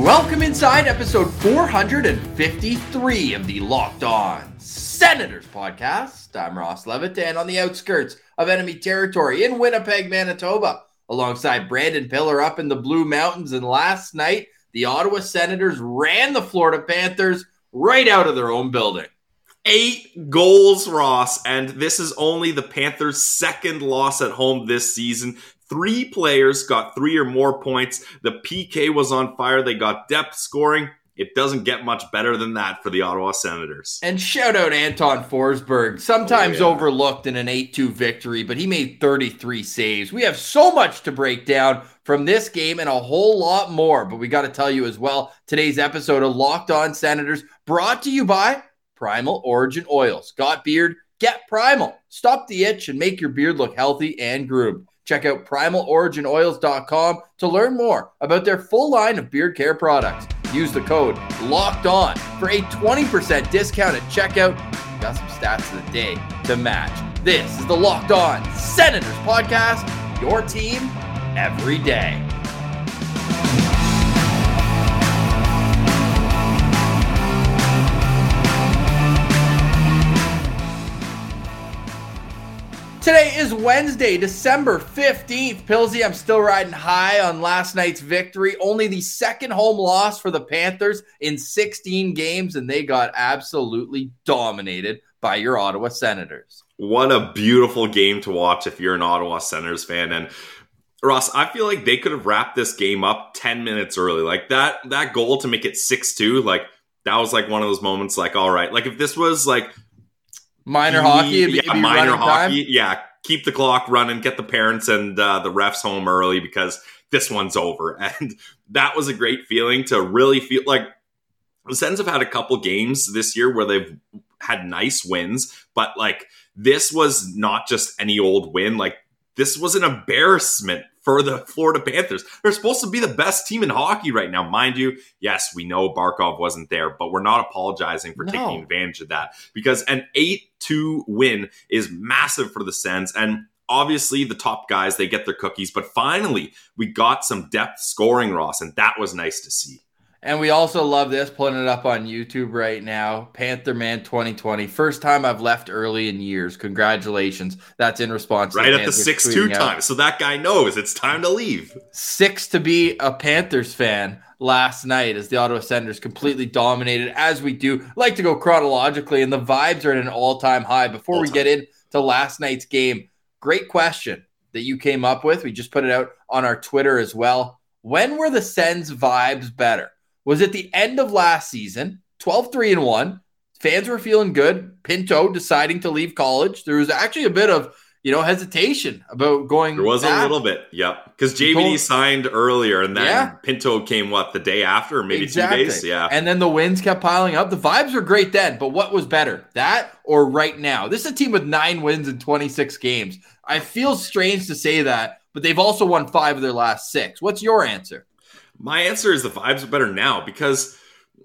Welcome inside episode 453 of the Locked On Senators podcast. I'm Ross Levitt, and on the outskirts of enemy territory in Winnipeg, Manitoba, alongside Brandon Pillar up in the Blue Mountains. And last night, the Ottawa Senators ran the Florida Panthers right out of their own building. Eight goals, Ross, and this is only the Panthers' second loss at home this season. Three players got three or more points. The PK was on fire. They got depth scoring. It doesn't get much better than that for the Ottawa Senators. And shout out Anton Forsberg, sometimes Oh, yeah. overlooked in an 8 2 victory, but he made 33 saves. We have so much to break down from this game and a whole lot more. But we got to tell you as well today's episode of Locked On Senators brought to you by Primal Origin Oils. Got beard? Get Primal. Stop the itch and make your beard look healthy and groomed. Check out primaloriginoils.com to learn more about their full line of beard care products. Use the code LOCKED ON for a 20% discount at checkout. Got some stats of the day to match. This is the Locked On Senators podcast, your team every day. Today is Wednesday, December 15th. Pilsy, I'm still riding high on last night's victory. Only the second home loss for the Panthers in 16 games, and they got absolutely dominated by your Ottawa Senators. What a beautiful game to watch if you're an Ottawa Senators fan. And Ross, I feel like they could have wrapped this game up 10 minutes early. Like that that goal to make it 6-2, like that was like one of those moments like all right, like if this was like Minor hockey, it'd be, yeah, it'd minor hockey. time. Yeah, keep the clock running, get the parents and uh, the refs home early because this one's over. And that was a great feeling to really feel like the Sens have had a couple games this year where they've had nice wins, but like this was not just any old win. Like this was an embarrassment for the Florida Panthers. They're supposed to be the best team in hockey right now. Mind you, yes, we know Barkov wasn't there, but we're not apologizing for No. taking advantage of that because an 8 2 win is massive for the Sens. And obviously, the top guys, they get their cookies, but finally, we got some depth scoring, Ross, and that was nice to see. And we also love this, pulling it up on YouTube right now. Panther Man 2020. First time I've left early in years. Congratulations. That's in response to Right at the Panthers 6 2 tweeting out. time. So that guy knows it's time to leave. six to be a Panthers fan last night as the Ottawa Senators completely dominated, as we do. Like to go chronologically, and the vibes are at an all time high. Before we All-time. get into last night's game, great question that you came up with. We just put it out on our Twitter as well. When were the Sens vibes better? Was it the end of last season, 12 3 and 1? Fans were feeling good. Pinto deciding to leave college. There was actually a bit of you know hesitation about going. There was a little bit, yep. Because JVD signed earlier, and then Yeah. Pinto came what the day after, maybe Exactly. two days. Yeah, And then the wins kept piling up. The vibes were great then, but what was better, that or right now? This is a team with nine wins in 26 games. I feel strange to say that, but they've also won five of their last six. What's your answer? My answer is the vibes are better now because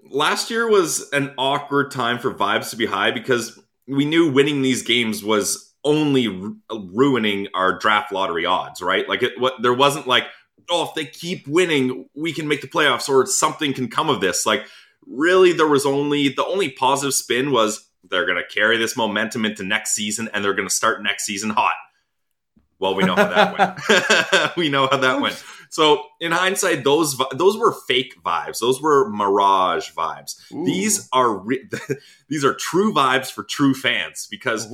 last year was an awkward time for vibes to be high because we knew winning these games was only ru- ruining our draft lottery odds, right? Like it, what there wasn't like, oh, if they keep winning, we can make the playoffs or something can come of this. Like really, there was only the only positive spin was they're going to carry this momentum into next season and they're going to start next season hot. Well, we know how that went. we know how that went. So, in hindsight, those those were fake vibes. Those were mirage vibes. These are re- these are true vibes for true fans because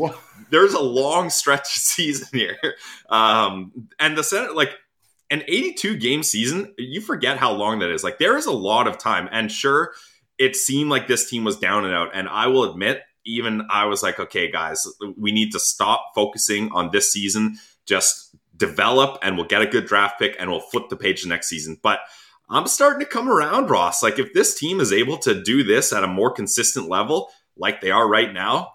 there's a long stretch of season here, um, and the Senate like an 82 game season. You forget how long that is. Like there is a lot of time, and sure, it seemed like this team was down and out. And I will admit, even I was like, okay, guys, we need to stop focusing on this season. Just develop, and we'll get a good draft pick, and we'll flip the page the next season. But I'm starting to come around, Ross. Like if this team is able to do this at a more consistent level, like they are right now,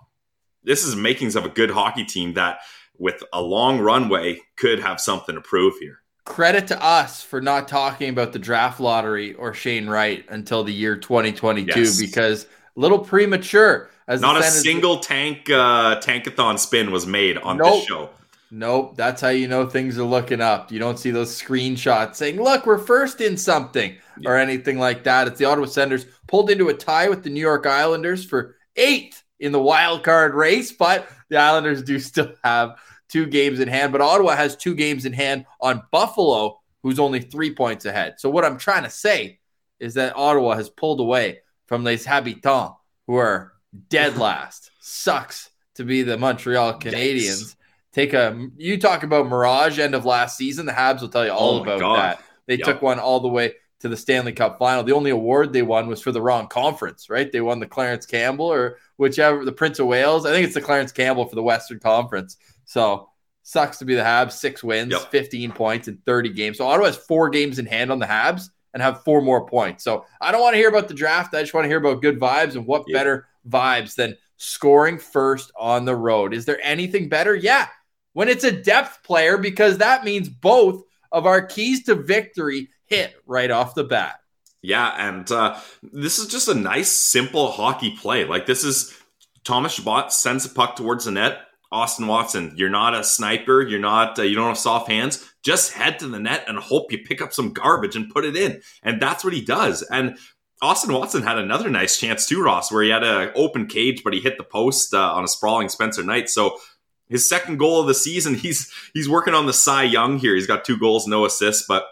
this is makings of a good hockey team that, with a long runway, could have something to prove here. Credit to us for not talking about the draft lottery or Shane Wright until the year 2022 Yes. because a little premature. As Not a single tank uh, tankathon spin was made on Nope. this show. Nope, that's how you know things are looking up. You don't see those screenshots saying, "Look, we're first in something" or anything like that. It's the Ottawa Senators pulled into a tie with the New York Islanders for eighth in the wild card race, but the Islanders do still have two games in hand. But Ottawa has two games in hand on Buffalo, who's only three points ahead. So what I'm trying to say is that Ottawa has pulled away from Les Habitants, who are dead last. Sucks to be the Montreal Canadiens take a you talk about mirage end of last season the habs will tell you all Oh about God. that. They Yep. took one all the way to the stanley cup final. The only award they won was for the wrong conference right? They won the clarence campbell or whichever the prince of wales. I think it's the clarence campbell for the western conference. So sucks to be the habs six wins Yep. 15 points in 30 games. So ottawa has four games in hand on the habs and have four more points. So i don't want to hear about the draft. I just want to hear about good vibes and what Yeah. better vibes than scoring first on the road. Is there anything better? Yeah when it's a depth player because that means both of our keys to victory hit right off the bat. Yeah, and uh, this is just a nice, simple hockey play. Like this is Thomas Chabot sends a puck towards the net. Austin Watson, you're not a sniper. You're not. Uh, you don't have soft hands. Just head to the net and hope you pick up some garbage and put it in. And that's what he does. And Austin Watson had another nice chance too, Ross, where he had an open cage, but he hit the post uh, on a sprawling Spencer Knight. So his second goal of the season, he's he's working on the Cy Young here. He's got two goals, no assists, but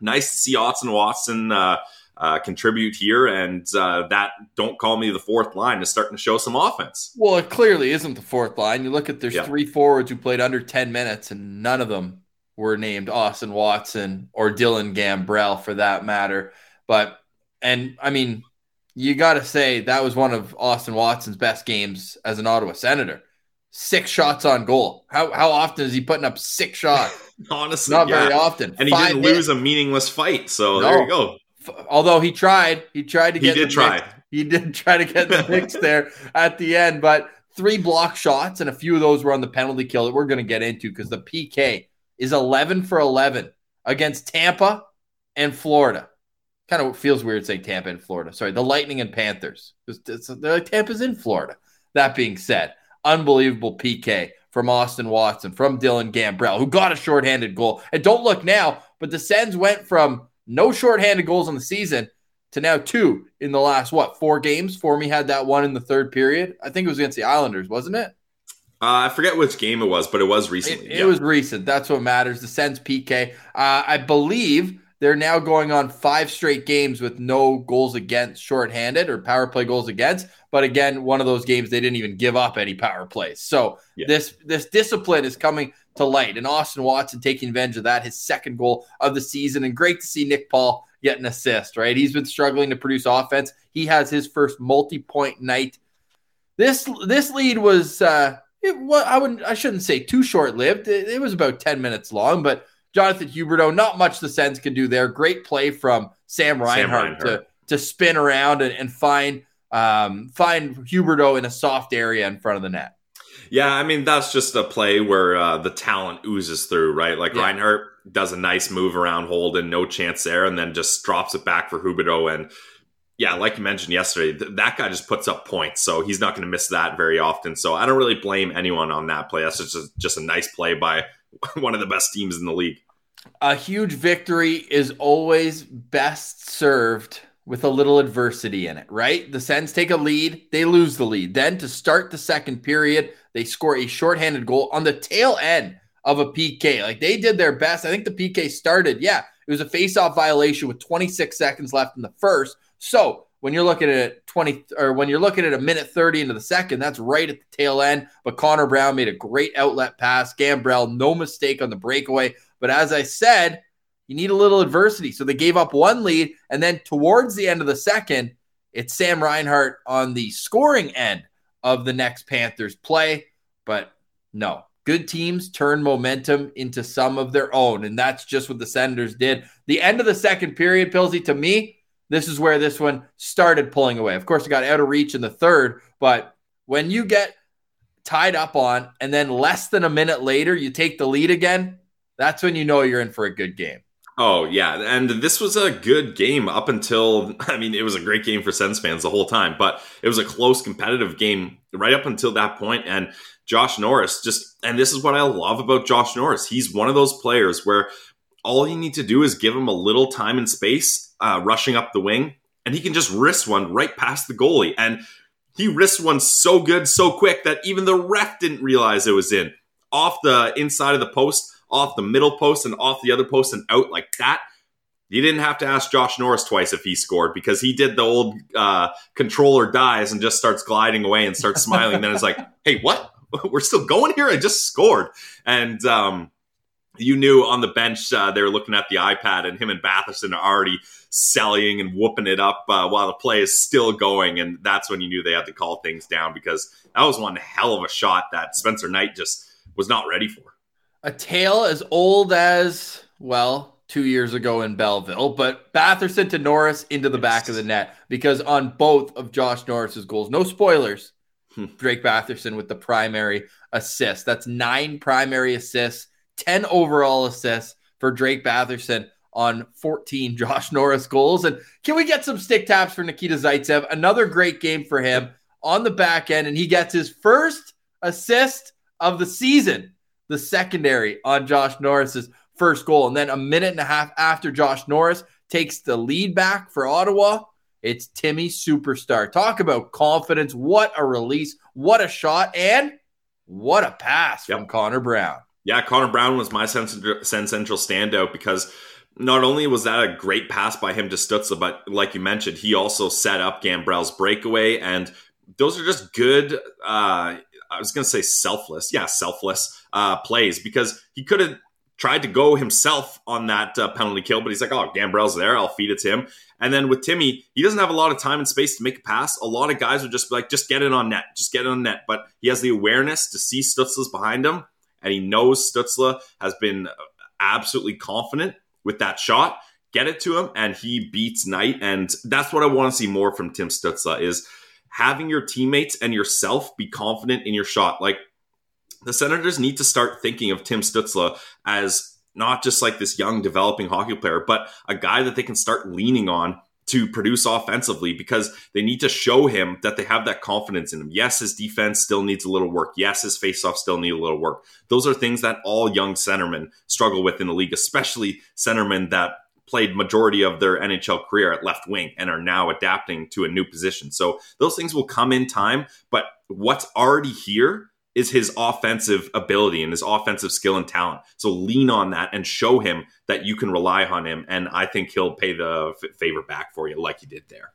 nice to see Austin Watson uh, uh, contribute here, and uh, that don't call me the fourth line is starting to show some offense. Well, it clearly isn't the fourth line. You look at there's Yeah. three forwards who played under 10 minutes, and none of them were named Austin Watson or Dylan Gambrell for that matter. But, and I mean, you got to say that was one of Austin Watson's best games as an Ottawa Senator. Six shots on goal. How, how often is he putting up six shots? Honestly, Not yeah. very often. And he didn't lose a meaningless fight, so No. there you go. F- although he tried, he tried to He get. did the try. mix- He did try to get the mix there at the end, but three block shots and a few of those were on the penalty kill that we're going to get into because the PK is 11 for 11 against Tampa and Florida. Kind of feels weird saying Tampa and Florida. Sorry, the Lightning and Panthers. It's- it's- they're like Tampa's in Florida. That being said, unbelievable PK from Austin Watson, from Dylan Gambrell, who got a shorthanded goal. And don't look now, but the Sens went from no shorthanded goals on the season to now two in the last what four games. Formie had that one in the third period. I think it was against the Islanders, wasn't it? Uh, I forget which game it was, but it was It, recently. it yeah. was recent. That's what matters. The Sens PK. Uh, I believe they're now going on five straight games with no goals against shorthanded or power play goals against. But again, one of those games they didn't even give up any power plays. So Yeah. this this discipline is coming to light. And Austin Watson taking advantage of that, his second goal of the season. And great to see Nick Paul get an assist, right? He's been struggling to produce offense. He has his first multi-point night. This this lead was uh it was I wouldn't I shouldn't say too short-lived. It, it was about 10 minutes long, but Jonathan Huberdeau, not much the Sens can do there. Great play from Sam Reinhart, to Reinhart. to spin around and, and find um find Huberdeau in a soft area in front of the net. Yeah, I mean that's just a play where uh, the talent oozes through, right? Like Yeah. Reinhart does a nice move around Holden, no chance there, and then just drops it back for Huberdeau. And yeah, like you mentioned yesterday, th- that guy just puts up points, so he's not going to miss that very often. So I don't really blame anyone on that play. That's just just a nice play by one of the best teams in the league. a huge victory is always best served with a little adversity in it, right? The Sens take a lead, they lose the lead. Then to start the second period, they score a shorthanded goal on the tail end of a PK. Like they did their best. I think the PK started, yeah, it was a face-off violation with 26 seconds left in the first. So when you're looking at 20 or when you're looking at a minute 30 into the second, that's right at the tail end. But Connor Brown made a great outlet pass. Gambrell, no mistake on the breakaway. But as I said, you need a little adversity. So they gave up one lead. And then towards the end of the second, it's Sam Reinhart on the scoring end of the next Panthers play. But no, good teams turn momentum into some of their own. And that's just what the Senators did. The end of the second period, Pilsy, to me, this is where this one started pulling away. Of course, it got out of reach in the third, but when you get tied up on and then less than a minute later you take the lead again, that's when you know you're in for a good game. Oh yeah, and this was a good game up until I mean it was a great game for Sens fans the whole time, but it was a close competitive game right up until that point and Josh Norris just and this is what I love about Josh Norris. He's one of those players where all you need to do is give him a little time and space uh, rushing up the wing and he can just wrist one right past the goalie and he wrist one so good so quick that even the ref didn't realize it was in off the inside of the post off the middle post and off the other post and out like that. You didn't have to ask Josh Norris twice if he scored because he did the old uh, controller dies and just starts gliding away and starts smiling. then it's like, hey, what? We're still going here? I just scored. And um, you knew on the bench uh, they were looking at the iPad and him and Batherson are already selling and whooping it up uh, while the play is still going. And that's when you knew they had to call things down because that was one hell of a shot that Spencer Knight just was not ready for a tale as old as well two years ago in Belleville, but Batherson to Norris into the back of the net because on both of Josh Norris's goals, no spoilers. Hmm. Drake Batherson with the primary assist. That's nine primary assists, 10 overall assists for Drake Batherson on 14 Josh Norris goals. And can we get some stick taps for Nikita Zaitsev? Another great game for him on the back end, and he gets his first assist of the season the secondary on Josh Norris's first goal. And then a minute and a half after Josh Norris takes the lead back for Ottawa, it's Timmy Superstar. Talk about confidence. What a release. What a shot. And what a pass yep. from Connor Brown. Yeah, Connor Brown was my Sens Central standout because not only was that a great pass by him to Stützle, but like you mentioned, he also set up Gambrell's breakaway. And those are just good, uh, I was going to say selfless. Yeah, selfless uh, plays because he could have tried to go himself on that uh, penalty kill, but he's like, oh, Gambrell's there. I'll feed it to him. And then with Timmy, he doesn't have a lot of time and space to make a pass. A lot of guys would just be like, just get it on net, just get it on net. But he has the awareness to see Stützle's behind him, and he knows Stützle has been absolutely confident with that shot. Get it to him, and he beats Knight. And that's what I want to see more from Tim Stützle is having your teammates and yourself be confident in your shot. Like the Senators need to start thinking of Tim Stützle as not just like this young developing hockey player, but a guy that they can start leaning on to produce offensively because they need to show him that they have that confidence in him. Yes, his defense still needs a little work. Yes, his faceoff still need a little work. Those are things that all young centermen struggle with in the league, especially centermen that played majority of their NHL career at left wing and are now adapting to a new position. So those things will come in time, but what's already here is his offensive ability and his offensive skill and talent. So lean on that and show him that you can rely on him. And I think he'll pay the f- favor back for you like he did there.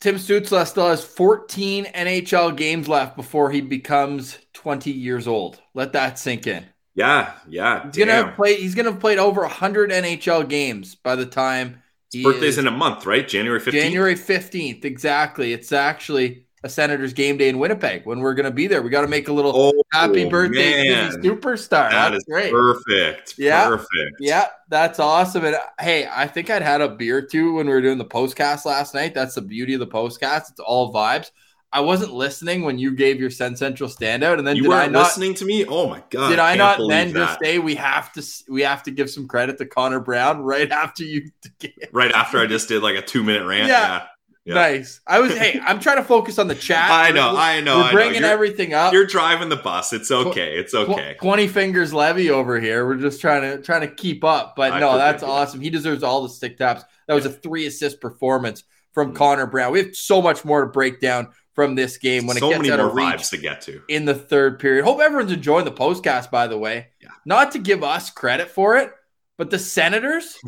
Tim Stützle still has 14 NHL games left before he becomes 20 years old. Let that sink in. Yeah, yeah. He's damn. gonna play. He's gonna have played over 100 NHL games by the time. His birthday's in a month, right? January 15th. January 15th, exactly. It's actually a Senators game day in Winnipeg when we're going to be there. We got to make a little oh, happy birthday superstar. That that's great. Perfect. Yeah. Perfect. Yeah. That's awesome. And uh, hey, I think I'd had a beer too when we were doing the postcast last night. That's the beauty of the postcast. It's all vibes. I wasn't listening when you gave your Sen Central standout, and then you did I not, listening to me. Oh my god! Did I not then that. just say we have to we have to give some credit to Connor Brown right after you? right after I just did like a two minute rant. Yeah. yeah. Yeah. Nice. I was. hey, I'm trying to focus on the chat. I know. We're, I know. We're bringing everything up. You're driving the bus. It's okay. It's okay. Twenty fingers Levy over here. We're just trying to trying to keep up. But I no, that's awesome. He deserves all the stick taps. That was a three assist performance from mm-hmm. Connor Brown. We have so much more to break down from this game when so it gets out of reach to get to in the third period. Hope everyone's enjoying the postcast. By the way, yeah. not to give us credit for it, but the Senators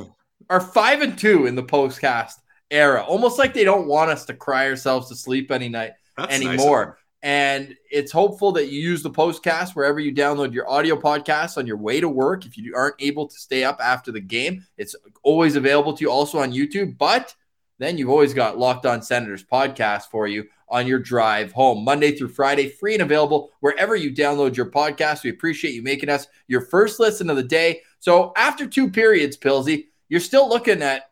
are five and two in the postcast era, almost like they don't want us to cry ourselves to sleep any night That's anymore. Nice and it's hopeful that you use the postcast wherever you download your audio podcasts on your way to work. If you aren't able to stay up after the game, it's always available to you also on YouTube. But then you've always got Locked On Senators podcast for you on your drive home, Monday through Friday, free and available wherever you download your podcast. We appreciate you making us your first listen of the day. So after two periods, Pilsy, you're still looking at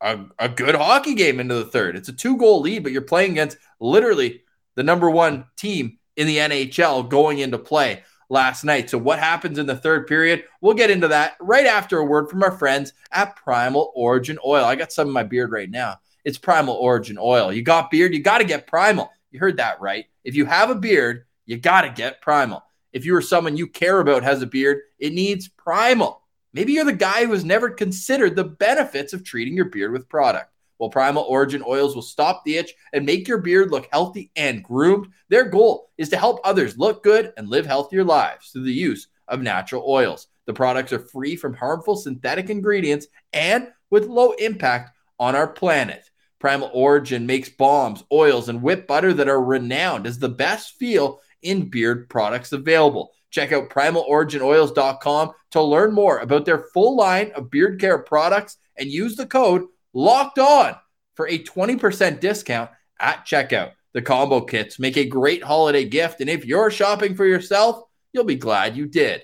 a, a good hockey game into the third. It's a two goal lead, but you're playing against literally the number one team in the NHL going into play last night. So, what happens in the third period? We'll get into that right after a word from our friends at Primal Origin Oil. I got some in my beard right now. It's Primal Origin Oil. You got beard, you got to get Primal. You heard that right. If you have a beard, you got to get Primal. If you are someone you care about has a beard, it needs Primal. Maybe you're the guy who has never considered the benefits of treating your beard with product. Well, Primal Origin oils will stop the itch and make your beard look healthy and groomed. Their goal is to help others look good and live healthier lives through the use of natural oils. The products are free from harmful synthetic ingredients and with low impact on our planet. Primal Origin makes balms, oils, and whip butter that are renowned as the best feel in beard products available. Check out primaloriginoils.com to learn more about their full line of beard care products and use the code locked on for a 20% discount at checkout. The combo kits make a great holiday gift, and if you're shopping for yourself, you'll be glad you did.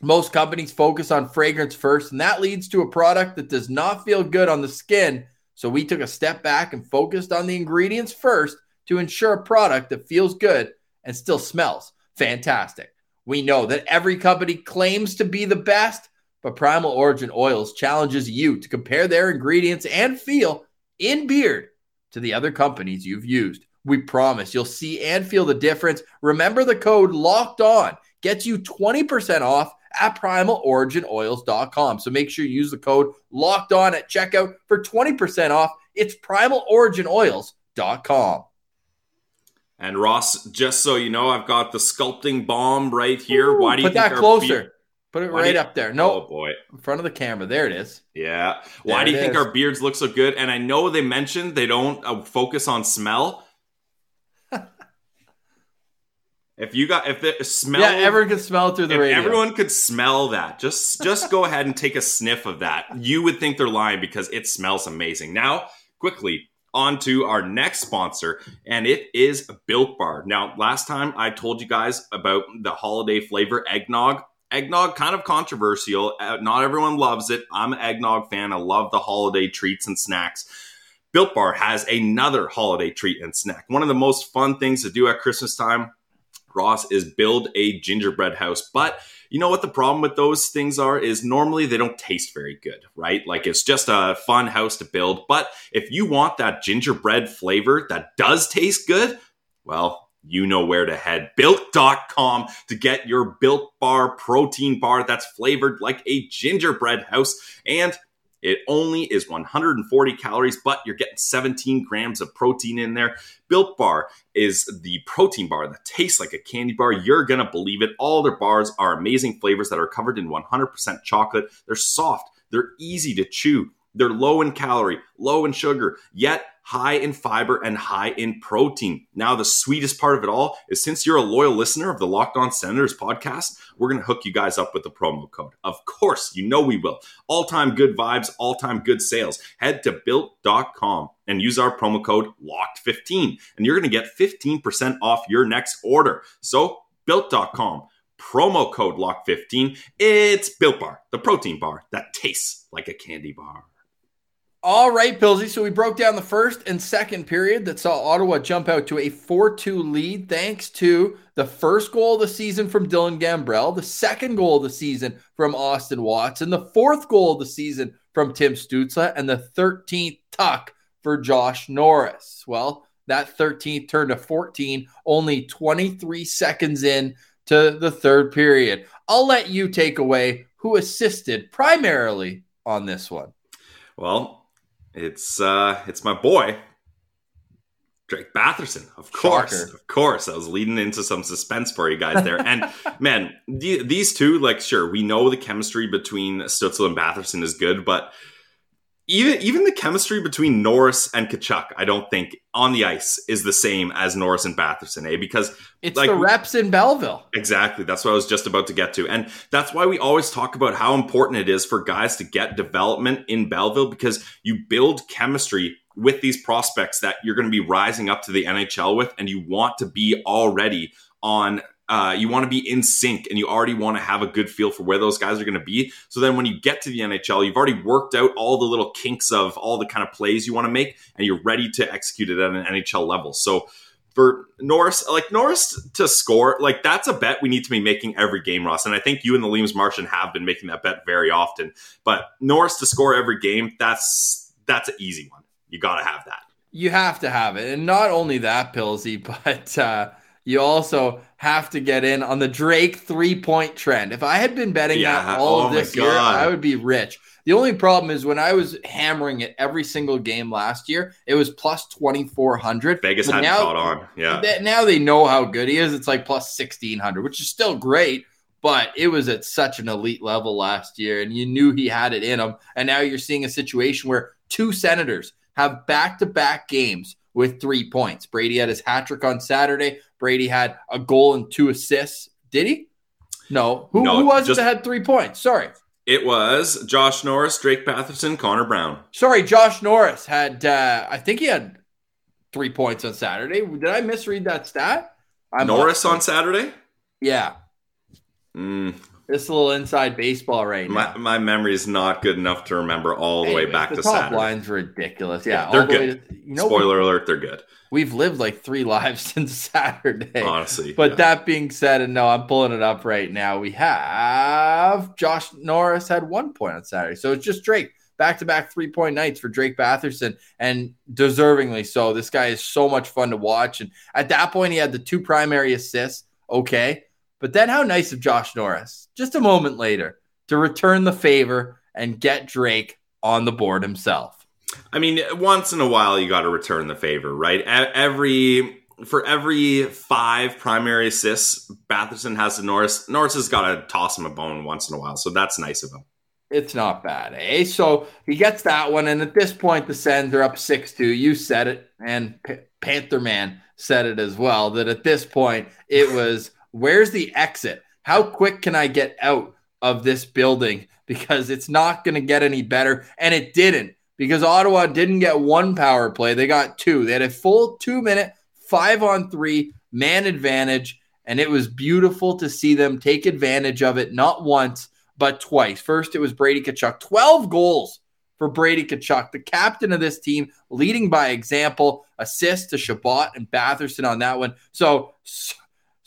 Most companies focus on fragrance first, and that leads to a product that does not feel good on the skin. So we took a step back and focused on the ingredients first to ensure a product that feels good and still smells fantastic. We know that every company claims to be the best, but Primal Origin Oils challenges you to compare their ingredients and feel in beard to the other companies you've used. We promise you'll see and feel the difference. Remember the code locked on gets you 20% off at primaloriginoils.com. So make sure you use the code locked on at checkout for 20% off. It's primaloriginoils.com. And Ross, just so you know, I've got the sculpting bomb right here. Ooh, Why do you put that closer? Put it Why right you, up there. No, oh boy, in front of the camera. There it is. Yeah. Why do you think our beards look so good? And I know they mentioned they don't uh, focus on smell. if you got if the smell, yeah, everyone could smell through the if radio. Everyone could smell that. Just just go ahead and take a sniff of that. You would think they're lying because it smells amazing. Now, quickly, on to our next sponsor, and it is Built Bar. Now, last time I told you guys about the holiday flavor eggnog eggnog kind of controversial. Uh, not everyone loves it. I'm an eggnog fan. I love the holiday treats and snacks. Built Bar has another holiday treat and snack. One of the most fun things to do at Christmas time, Ross, is build a gingerbread house. But you know what the problem with those things are is normally they don't taste very good, right? Like it's just a fun house to build. But if you want that gingerbread flavor that does taste good, well, you know where to head. Built.com to get your built bar protein bar that's flavored like a gingerbread house. And it only is 140 calories, but you're getting 17 grams of protein in there. Built Bar is the protein bar that tastes like a candy bar. You're going to believe it. All their bars are amazing flavors that are covered in 100% chocolate. They're soft, they're easy to chew, they're low in calorie, low in sugar, yet high in fiber and high in protein. Now, the sweetest part of it all is since you're a loyal listener of the Locked On Senators podcast, we're going to hook you guys up with the promo code. Of course, you know we will. All time good vibes, all time good sales. Head to built.com and use our promo code LOCKED15, and you're going to get 15% off your next order. So, built.com promo code LOCK15. It's Built Bar, the protein bar that tastes like a candy bar. All right, Pilsy. So we broke down the first and second period that saw Ottawa jump out to a 4 2 lead thanks to the first goal of the season from Dylan Gambrell, the second goal of the season from Austin Watson, the fourth goal of the season from Tim Stützle, and the 13th tuck for Josh Norris. Well, that 13th turned to 14 only 23 seconds in to the third period. I'll let you take away who assisted primarily on this one. Well, it's uh, it's my boy, Drake Batherson. Of course, Shocker. of course. I was leading into some suspense for you guys there. and man, the, these two, like, sure, we know the chemistry between Stützle and Batherson is good, but even even the chemistry between Norris and Tkachuk, I don't think on the ice is the same as Norris and Batherson, eh? Because it's like, the reps in Belleville. Exactly. That's what I was just about to get to. And that's why we always talk about how important it is for guys to get development in Belleville because you build chemistry with these prospects that you're going to be rising up to the NHL with, and you want to be already on uh, you want to be in sync and you already want to have a good feel for where those guys are going to be. So then when you get to the NHL, you've already worked out all the little kinks of all the kind of plays you want to make and you're ready to execute it at an NHL level. So for Norris, like Norris to score, like that's a bet we need to be making every game, Ross. And I think you and the Leams Martian have been making that bet very often. But Norris to score every game, that's that's an easy one. You got to have that. You have to have it. And not only that, Pillsy, but uh, you also have to get in on the Drake three point trend. If I had been betting Yeah. that oh all Oh of this year, I would be rich. The only problem is when I was hammering it every single game last year, it was plus 2,400. Vegas But hadn't now- caught on. Yeah. That- now they know how good he is. It's like plus 1600, which is still great, but it was at such an elite level last year, and you knew he had it in him. And now you're seeing a situation where two Senators have back to back games with three points. Brady had his hat trick on Saturday. Brady had a goal and two assists. Did he? No. Who, No, who was just- it that had three points? Sorry. It was Josh Norris, Drake Batherson, Connor Brown. Sorry, Josh Norris had, uh, I think he had three points on Saturday. Did I misread that stat? I'm Norris on Saturday? Yeah. Mm, This little inside baseball right now. my, my memory is not good enough to remember all the way Anyways, back the to top Saturday. line's ridiculous. Yeah, Yeah, they're the good. to- you know, Spoiler alert, they're good. we've lived like three lives since Saturday. Honestly. But yeah. that being said, and no, I'm pulling it up right now. We have Josh Norris had one point on Saturday, so it's just Drake back to back three point nights for Drake Batherson, and deservingly so. This guy is so much fun to watch, and at that point, he had the two primary assists. Okay, but then how nice of Josh Norris just a moment later to return the favor and get Drake on the board himself. I mean, once in a while, you got to return the favor, right? Every for every five primary assists, Batherson has to Norris. Norris has got to toss him a bone once in a while, so that's nice of him. It's not bad, eh? So he gets that one, and at this point, the Sens are up six two. You said it, and P- Panther Man said it as well. That at this point, it was where's the exit? How quick can I get out of this building? Because it's not going to get any better, and it didn't. Because Ottawa didn't get one power play; they got two. They had a full two minute, five on three man advantage, and it was beautiful to see them take advantage of it. Not once but twice. First, it was Brady Tkachuk, 12 goals for Brady Tkachuk, the captain of this team, leading by example, assist to Chabot and Batherson on that one. So, s-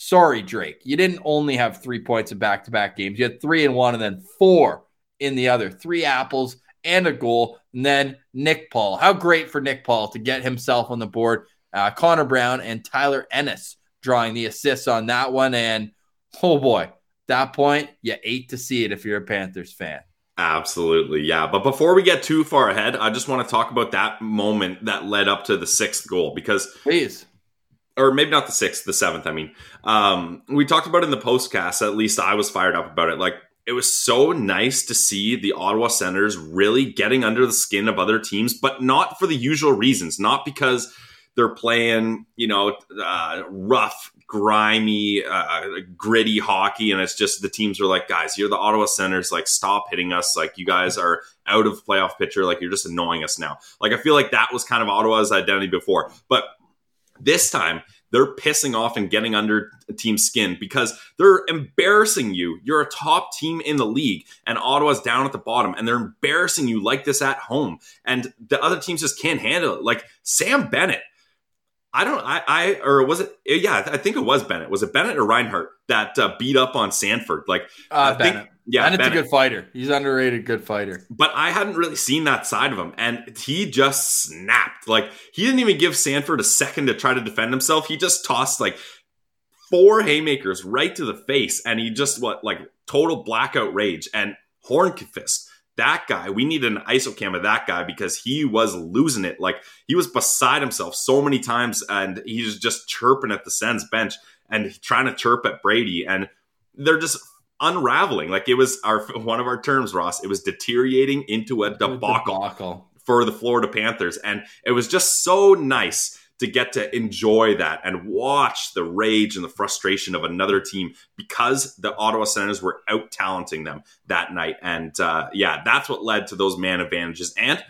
sorry, Drake. You didn't only have three points in back to back games. You had three in one and then four in the other. Three apples and a goal. And then Nick Paul. How great for Nick Paul to get himself on the board. Uh, Connor Brown and Tyler Ennis drawing the assists on that one. And oh boy, that point, you ate to see it if you're a Panthers fan. Absolutely, yeah. But before we get too far ahead, I just want to talk about that moment that led up to the sixth goal because Please. Or maybe not the sixth, the seventh. I mean, um, we talked about in the postcast. At least I was fired up about it. Like it was so nice to see the Ottawa Senators really getting under the skin of other teams, but not for the usual reasons. Not because they're playing, you know, uh, rough, grimy, uh, gritty hockey, and it's just the teams are like, guys, you're the Ottawa Senators. Like, stop hitting us. Like, you guys are out of playoff picture. Like, you're just annoying us now. Like, I feel like that was kind of Ottawa's identity before, but this time, they're pissing off and getting under team skin because they're embarrassing you. You're a top team in the league, and Ottawa's down at the bottom, and they're embarrassing you like this at home. And the other teams just can't handle it. Like Sam Bennett. I don't, I, I, or was it, yeah, I think it was Bennett. Was it Bennett or Reinhart that uh, beat up on Sanford? Like, Uh, I think- Bennett. Yeah, Bennett's Bennett. a good fighter. He's underrated good fighter. but I hadn't really seen that side of him, and he just snapped. Like he didn't even give Sanford a second to try to defend himself. He just tossed like four haymakers right to the face, and he just what like total blackout rage and Hornfist. That guy, we need an ISO cam of that guy because he was losing it. Like he was beside himself so many times, and he was just chirping at the Sens bench and trying to chirp at Brady, and they're just unraveling. Like it was our one of our terms, Ross. It was deteriorating into a debacle Debacle. for the Florida Panthers, and it was just so nice to get to enjoy that and watch the rage and the frustration of another team because the Ottawa Senators were out talenting them that night. And uh, yeah, that's what led to those man advantages. And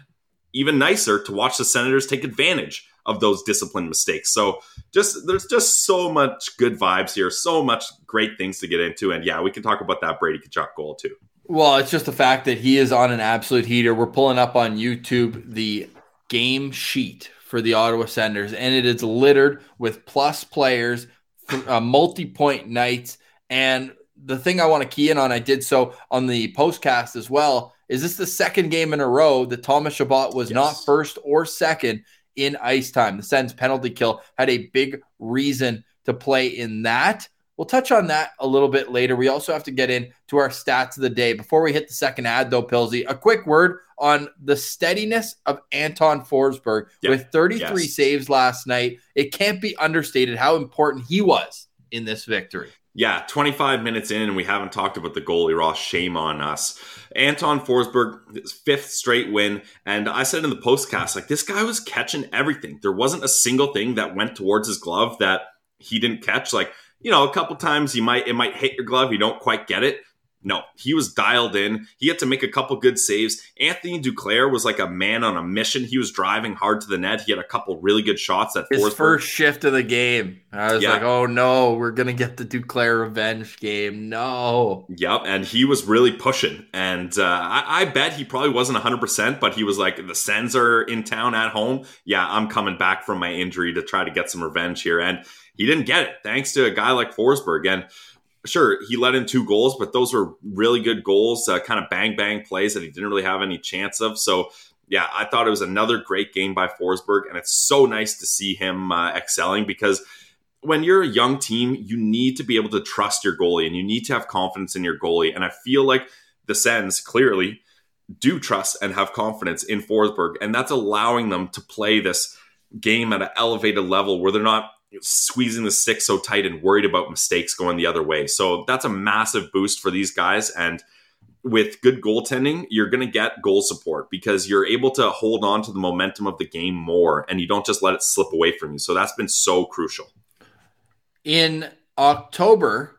even nicer to watch the Senators take advantage of those disciplined mistakes. So just there's just so much good vibes here, so much great things to get into. And yeah, we can talk about that Brady Tkachuk goal too. Well, it's just the fact that he is on an absolute heater. We're pulling up on YouTube the game sheet for the Ottawa Senators, and it is littered with plus players, uh, multi point nights. And the thing I want to key in on, I did so on the postcast as well. Is this the second game in a row that Thomas Chabot was yes. not first or second in ice time? The Sens penalty kill had a big reason to play in that. We'll touch on that a little bit later. We also have to get into our stats of the day. Before we hit the second ad, though, Pilsy, a quick word on the steadiness of Anton Forsberg with 33 yes. saves last night. It can't be understated how important he was in this victory. Yeah, 25 minutes in, and we haven't talked about the goalie, Ross. Shame on us. Anton Forsberg, fifth straight win. And I said in the postcast, like, this guy was catching everything. There wasn't a single thing that went towards his glove that he didn't catch. Like, you know, a couple times you might it might hit your glove, you don't quite get it. No, he was dialed in. He had to make a couple good saves. Anthony Duclair was like a man on a mission. He was driving hard to the net. He had a couple really good shots. That his Forsberg. first shift of the game, I was yeah. like, "Oh no, we're gonna get the Duclair revenge game." No. Yep, and he was really pushing, and uh, I, I, bet he probably wasn't 100, percent but he was like, "The Sens are in town at home. Yeah, I'm coming back from my injury to try to get some revenge here." And he didn't get it, thanks to a guy like Forsberg. And sure, he let in two goals, but those were really good goals, uh, kind of bang bang plays that he didn't really have any chance of. So, yeah, I thought it was another great game by Forsberg, and it's so nice to see him uh, excelling because when you're a young team, you need to be able to trust your goalie and you need to have confidence in your goalie. And I feel like the Sens clearly do trust and have confidence in Forsberg, and that's allowing them to play this game at an elevated level where they're not squeezing the stick so tight and worried about mistakes going the other way. So that's a massive boost for these guys. And with good goaltending, you're going to get goal support because you're able to hold on to the momentum of the game more and you don't just let it slip away from you. So that's been so crucial. In October,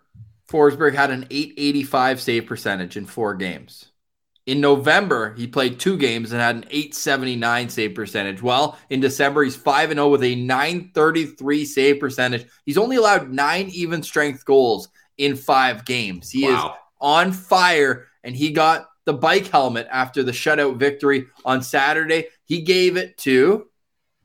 Forsberg had an 885 save percentage in four games. In November, he played two games and had an 879 save percentage. Well, in December, he's 5 0 with a 933 save percentage. He's only allowed nine even strength goals in five games. He wow. is on fire, and he got the bike helmet after the shutout victory on Saturday. He gave it to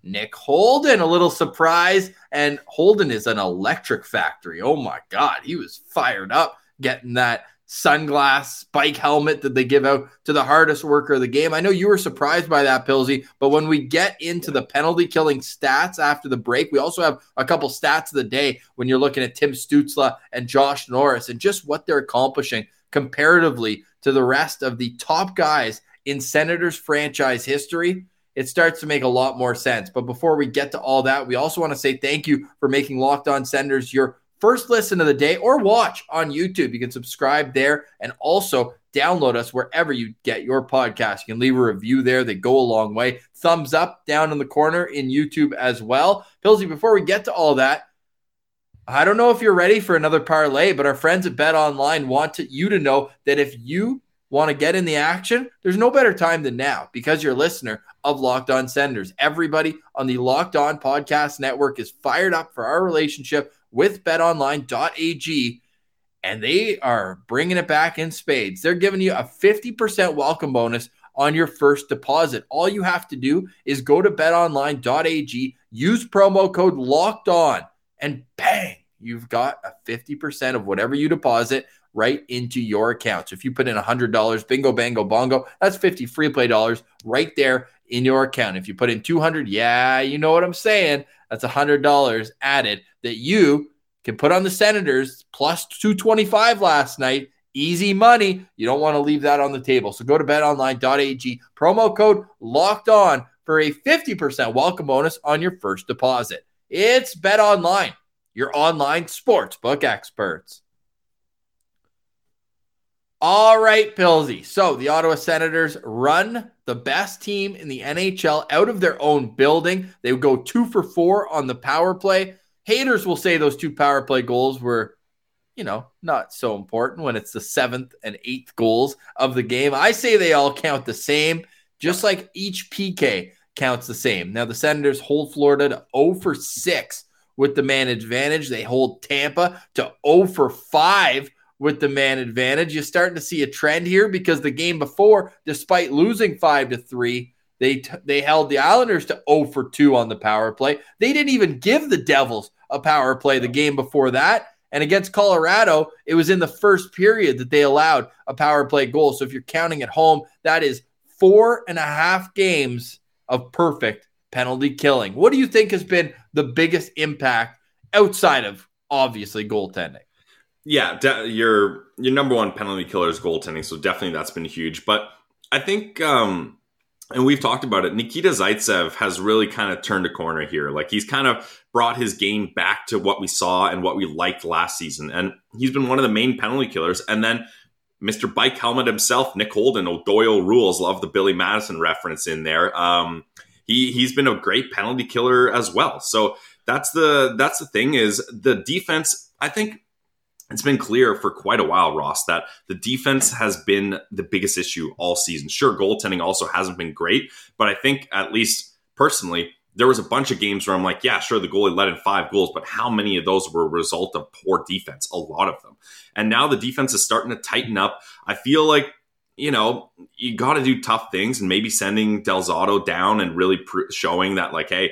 Nick Holden. A little surprise. And Holden is an electric factory. Oh my God. He was fired up getting that sunglass bike helmet that they give out to the hardest worker of the game. I know you were surprised by that, Pilsy, but when we get into the penalty killing stats after the break, we also have a couple stats of the day when you're looking at Tim Stützle and Josh Norris and just what they're accomplishing comparatively to the rest of the top guys in Senators franchise history. It starts to make a lot more sense. But before we get to all that, we also want to say thank you for making Locked On Senators your first listen of the day or watch on YouTube. You can subscribe there and also download us wherever you get your podcast. You can leave a review there. They go a long way. Thumbs up down in the corner in YouTube as well. Pilsy, before we get to all that, I don't know if you're ready for another parlay, but our friends at Bet Online want to, you to know that if you want to get in the action, there's no better time than now because you're a listener of Locked On Senders. Everybody on the Locked On Podcast Network is fired up for our relationship with betonline.ag and they are bringing it back in spades. They're giving you a 50% welcome bonus on your first deposit. All you have to do is go to betonline.ag, use promo code locked on, and bang, you've got a 50% of whatever you deposit right into your account. So if you put in $100, bingo, bango, bongo, that's 50 free play dollars right there in your account. If you put in 200, yeah, you know what I'm saying. That's $100 added that you can put on the Senators plus 225 last night. Easy money. You don't want to leave that on the table. So go to betonline.ag, promo code locked on for a 50% welcome bonus on your first deposit. It's Bet Online, your online sportsbook experts. All right, Pilsy. So the Ottawa Senators run the best team in the NHL out of their own building. They would go two for four on the power play. Haters will say those two power play goals were, you know, not so important when it's the seventh and eighth goals of the game. I say they all count the same, just like each PK counts the same. Now the Senators hold Florida to 0 for 6 with the man advantage. They hold Tampa to 0 for 5 with the man advantage. You're starting to see a trend here because the game before, despite losing 5 to 3, they t- they held the Islanders to 0 for 2 on the power play. They didn't even give the Devils a power play the game before that. And against Colorado, it was in the first period that they allowed a power play goal. So if you're counting at home, that is four and a half games of perfect penalty killing. What do you think has been the biggest impact outside of obviously goaltending? Yeah, de- your your number one penalty killer is goaltending, so definitely that's been huge. But I think, um, and we've talked about it. Nikita Zaitsev has really kind of turned a corner here. Like he's kind of brought his game back to what we saw and what we liked last season, and he's been one of the main penalty killers. And then Mr. Bike Helmet himself, Nick Holden, O'Doyle rules. Love the Billy Madison reference in there. Um, he he's been a great penalty killer as well. So that's the that's the thing is the defense. I think it's been clear for quite a while, Ross, that the defense has been the biggest issue all season. Sure, goaltending also hasn't been great, but I think at least personally, there was a bunch of games where I'm like, yeah, sure, the goalie let in five goals, but how many of those were a result of poor defense? A lot of them. And now the defense is starting to tighten up. I feel like you know, you got to do tough things and maybe sending Del Zotto down and really pr- showing that, like, hey,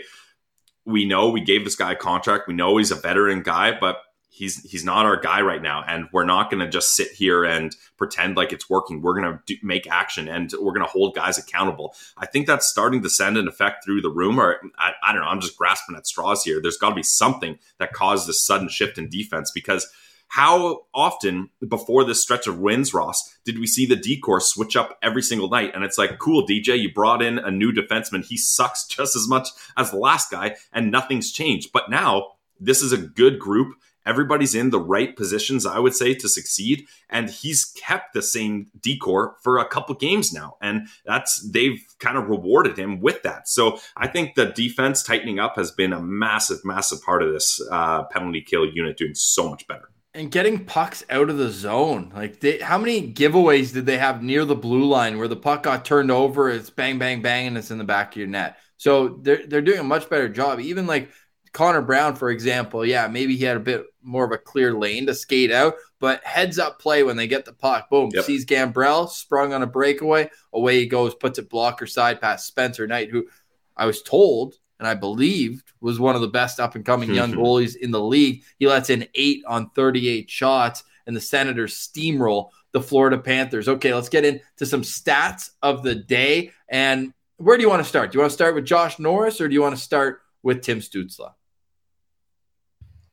we know we gave this guy a contract. We know he's a veteran guy, but he's he's not our guy right now, and we're not going to just sit here and pretend like it's working. We're going to make action, and we're going to hold guys accountable. I think that's starting to send an effect through the room. Or I, I don't know. I'm just grasping at straws here. There's got to be something that caused this sudden shift in defense because how often before this stretch of wins, Ross, did we see the decor switch up every single night? And it's like, cool, DJ, you brought in a new defenseman. He sucks just as much as the last guy, and nothing's changed. But now this is a good group. Everybody's in the right positions, I would say, to succeed. And he's kept the same decor for a couple games now. And that's, they've kind of rewarded him with that. So I think the defense tightening up has been a massive, massive part of this uh, penalty kill unit doing so much better and getting pucks out of the zone. Like, they, how many giveaways did they have near the blue line where the puck got turned over? It's bang, bang, bang, and it's in the back of your net. So they're they're doing a much better job. Even like Connor Brown, for example, yeah, maybe he had a bit more of a clear lane to skate out, but heads up play when they get the puck. Boom, yep. sees Gambrell sprung on a breakaway, away he goes, puts it blocker side past Spencer Knight, who I was told and I believed was one of the best up and coming young goalies in the league. He lets in eight on 38 shots, and the Senators steamroll the Florida Panthers. Okay, let's get into some stats of the day. And where do you want to start? Do you want to start with Josh Norris or do you want to start with Tim Stützle?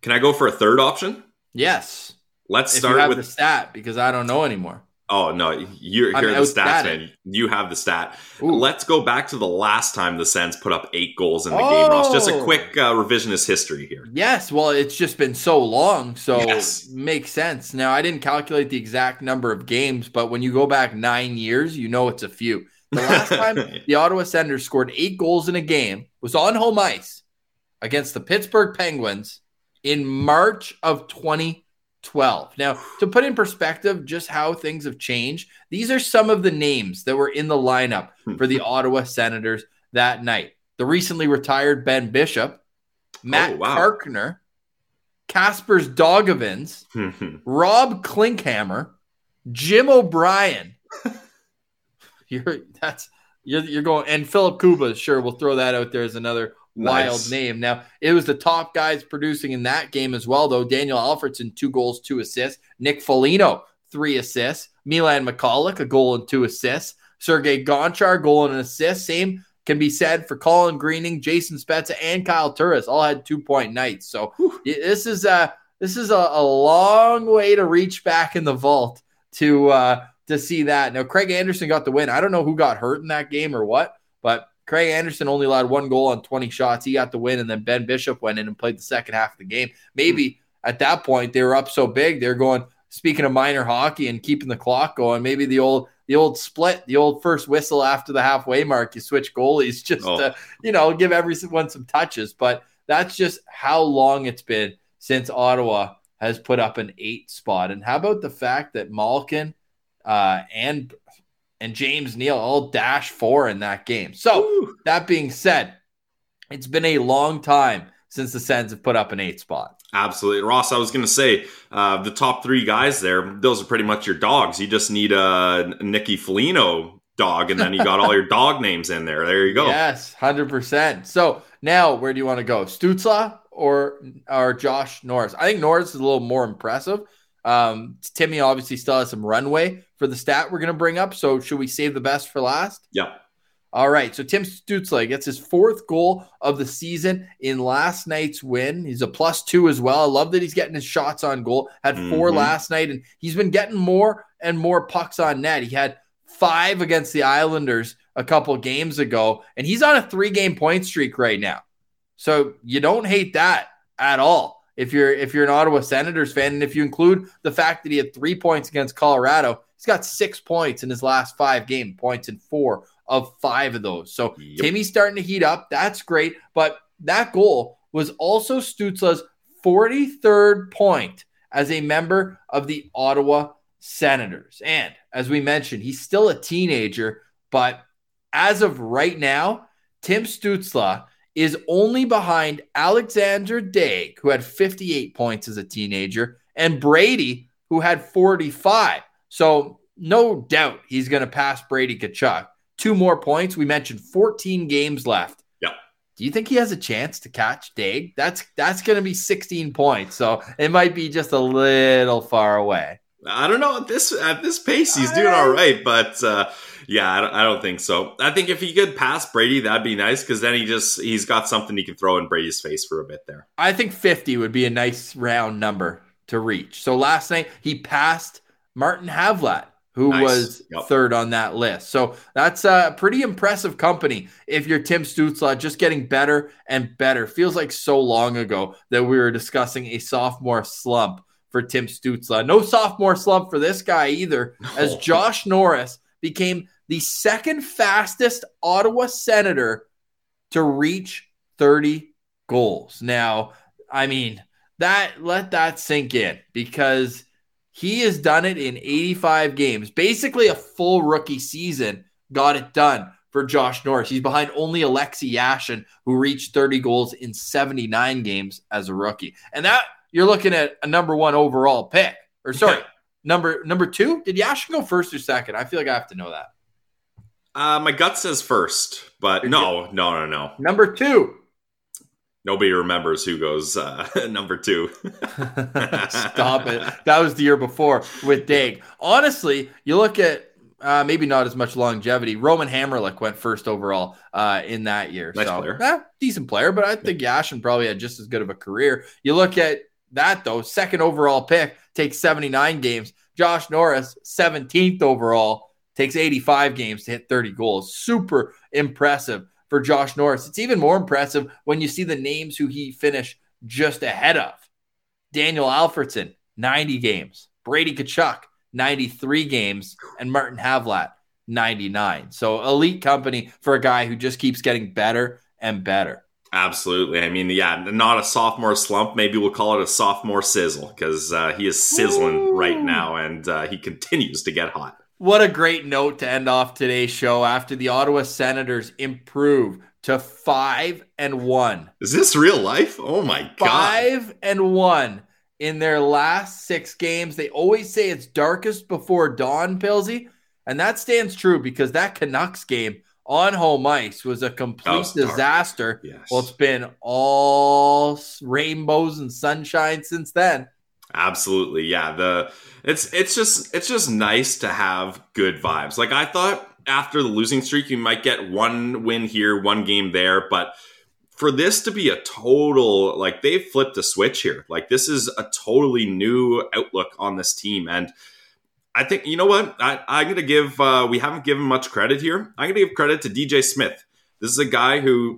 Can I go for a third option? Yes. Let's start with the stat because I don't know anymore. Oh no, you're here the stats, man. You have the stat. Ooh. Let's go back to the last time the Sens put up eight goals in the oh. game, Ross. Just a oh. quick uh, revisionist history here. Yes, well, it's just been so long, so yes. makes sense. Now, I didn't calculate the exact number of games, but when you go back nine years, you know it's a few. The last time the Ottawa Senators scored eight goals in a game was on home ice against the Pittsburgh Penguins in March of 2012. Now, to put in perspective just how things have changed, these are some of the names that were in the lineup hmm. for the Ottawa Senators that night. The recently retired Ben Bishop, Matt oh, wow. Carkner, Kaspers Daugavins, Rob Klinkhammer, Jim O'Brien. you're that's you're, you're going and Filip Kuba. Sure, we'll throw that out there as another wild nice. name. Now, it was the top guys producing in that game as well, though. Daniel Alfredsson, two goals, two assists. Nick Foligno, three assists. Milan Michalek, a goal and two assists. Sergei Gonchar, goal and an assist. Same can be said for Colin Greening, Jason Spezza, and Kyle Turris. All had two point nights. So Whew. this is a this is a, a, long way to reach back in the vault to uh, to see that. Now Craig Anderson got the win. I don't know who got hurt in that game or what, but Craig Anderson only allowed one goal on 20 shots. He got the win, and then Ben Bishop went in and played the second half of the game. Maybe at that point they were up so big, they're going. Speaking of minor hockey and keeping the clock going, maybe the old the old split, the old first whistle after the halfway mark, you switch goalies just oh. to you know give everyone some touches. But that's just how long it's been since Ottawa has put up an eight spot. And how about the fact that Malkin uh, and and James Neal all dash four in that game. So, Woo. that being said, it's been a long time since the Sens have put up an eight spot. Absolutely. Ross, I was going to say uh, the top three guys there, those are pretty much your dogs. You just need a Nicky Foligno dog, and then you got all your dog names in there. There you go. Yes, 100%. So now where do you want to go? Stützle or, or Josh Norris? I think Norris is a little more impressive. Um, Timmy obviously still has some runway for the stat we're going to bring up. So should we save the best for last? Yeah. All right. So Tim Stützle gets his fourth goal of the season in last night's win. He's a plus two as well. I love that he's getting his shots on goal. Had 4 Mhm. last night, and he's been getting more and more pucks on net. He had five against the Islanders a couple games ago, and he's on a three game point streak right now. So you don't hate that at all. If you're if you're an Ottawa Senators fan, and if you include the fact that he had three points against Colorado, he's got six points in his last five game points in four of five of those. So Yep. Timmy's starting to heat up. That's great. But that goal was also Stützle's 43rd point as a member of the Ottawa Senators. And as we mentioned, he's still a teenager, but as of right now, Tim Stützle is only behind Alexander Daigle, who had 58 points as a teenager, and Brady, who had 45. So no doubt he's going to pass Brady Tkachuk. Two more points. We mentioned 14 games left. Yeah. Do you think he has a chance to catch Daigle? That's that's going to be 16 points. So it might be just a little far away. I don't know at this at this pace he's doing all right, but uh, yeah, I don't, I don't think so. I think if he could pass Brady, that'd be nice because then he just he's got something he can throw in Brady's face for a bit there. I think 50 would be a nice round number to reach. So last night he passed Martin Havlat, who Nice. was Yep. third on that list. So that's a pretty impressive company if you're Tim Stützle, just getting better and better. Feels like so long ago that we were discussing a sophomore slump for Tim Stützle. No sophomore slump for this guy either, as Josh Norris became the second fastest Ottawa Senator to reach 30 goals. Now, I mean, that let that sink in because he has done it in 85 games. Basically a full rookie season got it done for Josh Norris. He's behind only Alexei Yashin who reached 30 goals in 79 games as a rookie. And that you're looking at a number 1 overall pick. Or sorry, number number 2? Did Yashin go first or second? I feel like I have to know that. Uh, my gut says first, but no, no, no, no. Number 2. Nobody remembers who goes uh, number two. Stop it. That was the year before with Daigle. Honestly, you look at uh, maybe not as much longevity. Roman Hamrlik went first overall uh, in that year. Nice so, player. eh, decent player, but I think Yashin probably had just as good of a career. You look at that, though, second overall pick takes 79 games. Josh Norris, 17th overall, takes 85 games to hit 30 goals. Super impressive for Josh Norris. It's even more impressive when you see the names who he finished just ahead of. Daniel Alfredsson, 90 games. Brady Tkachuk, 93 games. And Martin Havlat, 99. So elite company for a guy who just keeps getting better and better. Absolutely. I mean, yeah, not a sophomore slump. Maybe we'll call it a sophomore sizzle because uh, he is sizzling Ooh. right now and uh, he continues to get hot. What a great note to end off today's show after the Ottawa Senators improve to five and one. Is this real life? Oh my God. Five and one in their last six games. They always say it's darkest before dawn, Pilsy. And that stands true because that Canucks game on home ice was a complete was disaster. Yes. Well, it's been all rainbows and sunshine since then. Absolutely. Yeah. The it's it's just it's just nice to have good vibes. Like I thought after the losing streak you might get one win here, one game there, but for this to be a total like they've flipped a switch here. Like this is a totally new outlook on this team and I think you know what I, I'm gonna give. Uh, we haven't given much credit here. I'm gonna give credit to DJ Smith. This is a guy who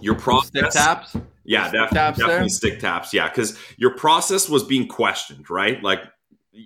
your process. Taps. Yeah, Stick def- taps definitely there? stick taps. Yeah, because your process was being questioned, right? Like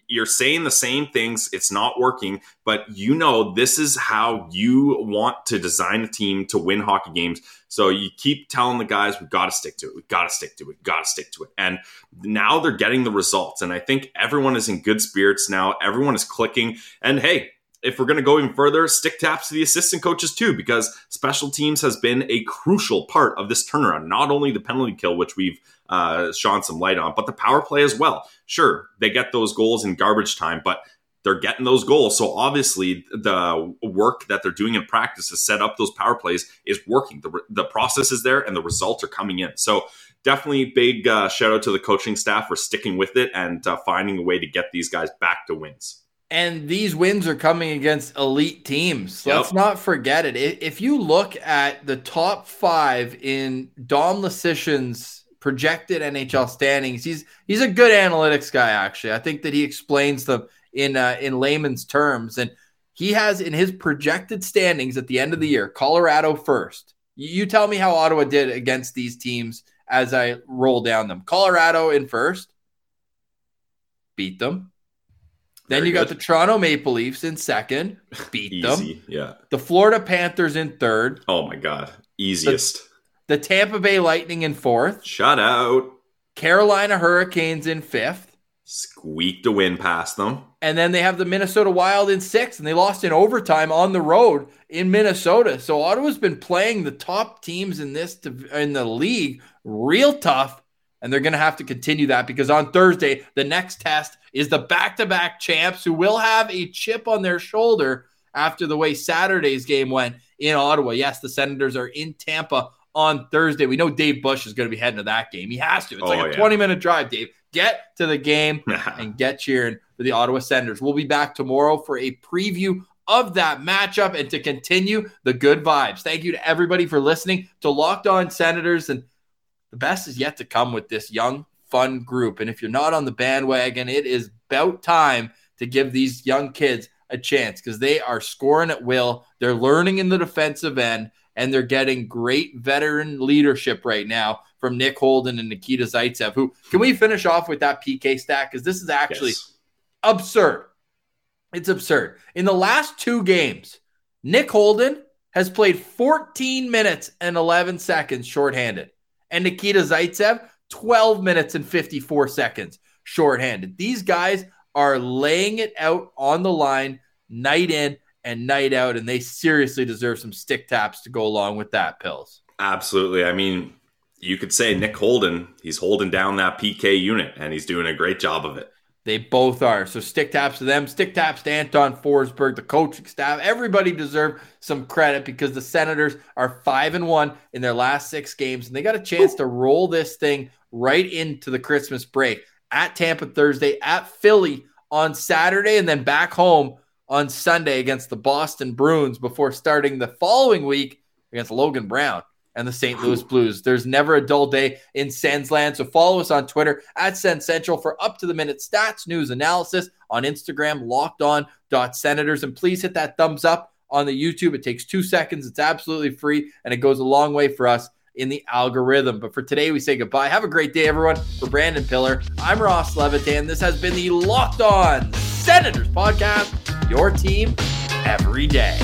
you're saying the same things, it's not working, but you know this is how you want to design a team to win hockey games. So you keep telling the guys, we got to stick to it, we got to stick to it, we got to stick to it. And now they're getting the results. And I think everyone is in good spirits now. Everyone is clicking. And hey, if we're going to go even further, stick taps to the assistant coaches too, because special teams has been a crucial part of this turnaround. Not only the penalty kill, which we've uh, shone some light on, but the power play as well. Sure, they get those goals in garbage time, but they're getting those goals. So obviously, the work that they're doing in practice to set up those power plays is working. The, the process is there, and the results are coming in. So definitely big uh, shout out to the coaching staff for sticking with it and uh, finding a way to get these guys back to wins. And these wins are coming against elite teams. Yep. Let's not forget it. If you look at the top five in Dom Luszczyszyn's projected NHL standings, he's he's a good analytics guy. Actually, I think that he explains them in uh, in layman's terms, and he has in his projected standings at the end of the year, Colorado first. You tell me how Ottawa did against these teams as I roll down them. Colorado in first, beat them. Then Very you got the Toronto Maple Leafs in second, beat Easy, them. Yeah. The Florida Panthers in third. Oh my god, easiest. The, the Tampa Bay Lightning in fourth. Shut out. Carolina Hurricanes in fifth. Squeaked a win past them. And then they have the Minnesota Wild in sixth, and they lost in overtime on the road in Minnesota. So Ottawa's been playing the top teams in this in the league real tough and they're going to have to continue that because on Thursday, the next test is the back to back champs who will have a chip on their shoulder after the way Saturday's game went in Ottawa. Yes, the Senators are in Tampa on Thursday. We know Dave Bush is going to be heading to that game. He has to. It's oh, like a yeah. 20 minute drive, Dave. Get to the game and get cheering for the Ottawa Senators. We'll be back tomorrow for a preview of that matchup and to continue the good vibes. Thank you to everybody for listening to Locked On Senators and the best is yet to come with this young, fun group. And if you're not on the bandwagon, it is about time to give these young kids a chance because they are scoring at will. They're learning in the defensive end, and they're getting great veteran leadership right now from Nick Holden and Nikita Zaitsev. Who can we finish off with that PK stack? Because this is actually yes. absurd. It's absurd. In the last two games, Nick Holden has played 14 minutes and 11 seconds shorthanded and Nikita Zaitsev, 12 minutes and 54 seconds shorthanded. These guys are laying it out on the line night in and night out, and they seriously deserve some stick taps to go along with that, Pills. Absolutely. I mean, you could say Nick Holden, he's holding down that PK unit, and he's doing a great job of it. They both are. So stick taps to them. Stick taps to Anton Forsberg, the coaching staff. Everybody deserve some credit because the Senators are five and one in their last six games, and they got a chance to roll this thing right into the Christmas break at Tampa Thursday, at Philly on Saturday, and then back home on Sunday against the Boston Bruins before starting the following week against Logan Brown and the St. Louis Blues. There's never a dull day in Sens land. So follow us on Twitter at Sens Central for up to the minute stats, news, analysis on Instagram, locked on senators. And please hit that thumbs up on the YouTube. It takes two seconds. It's absolutely free and it goes a long way for us in the algorithm. But for today, we say goodbye. Have a great day, everyone. For Brandon Pillar, I'm Ross Levitan. This has been the Locked On Senators podcast, your team every day.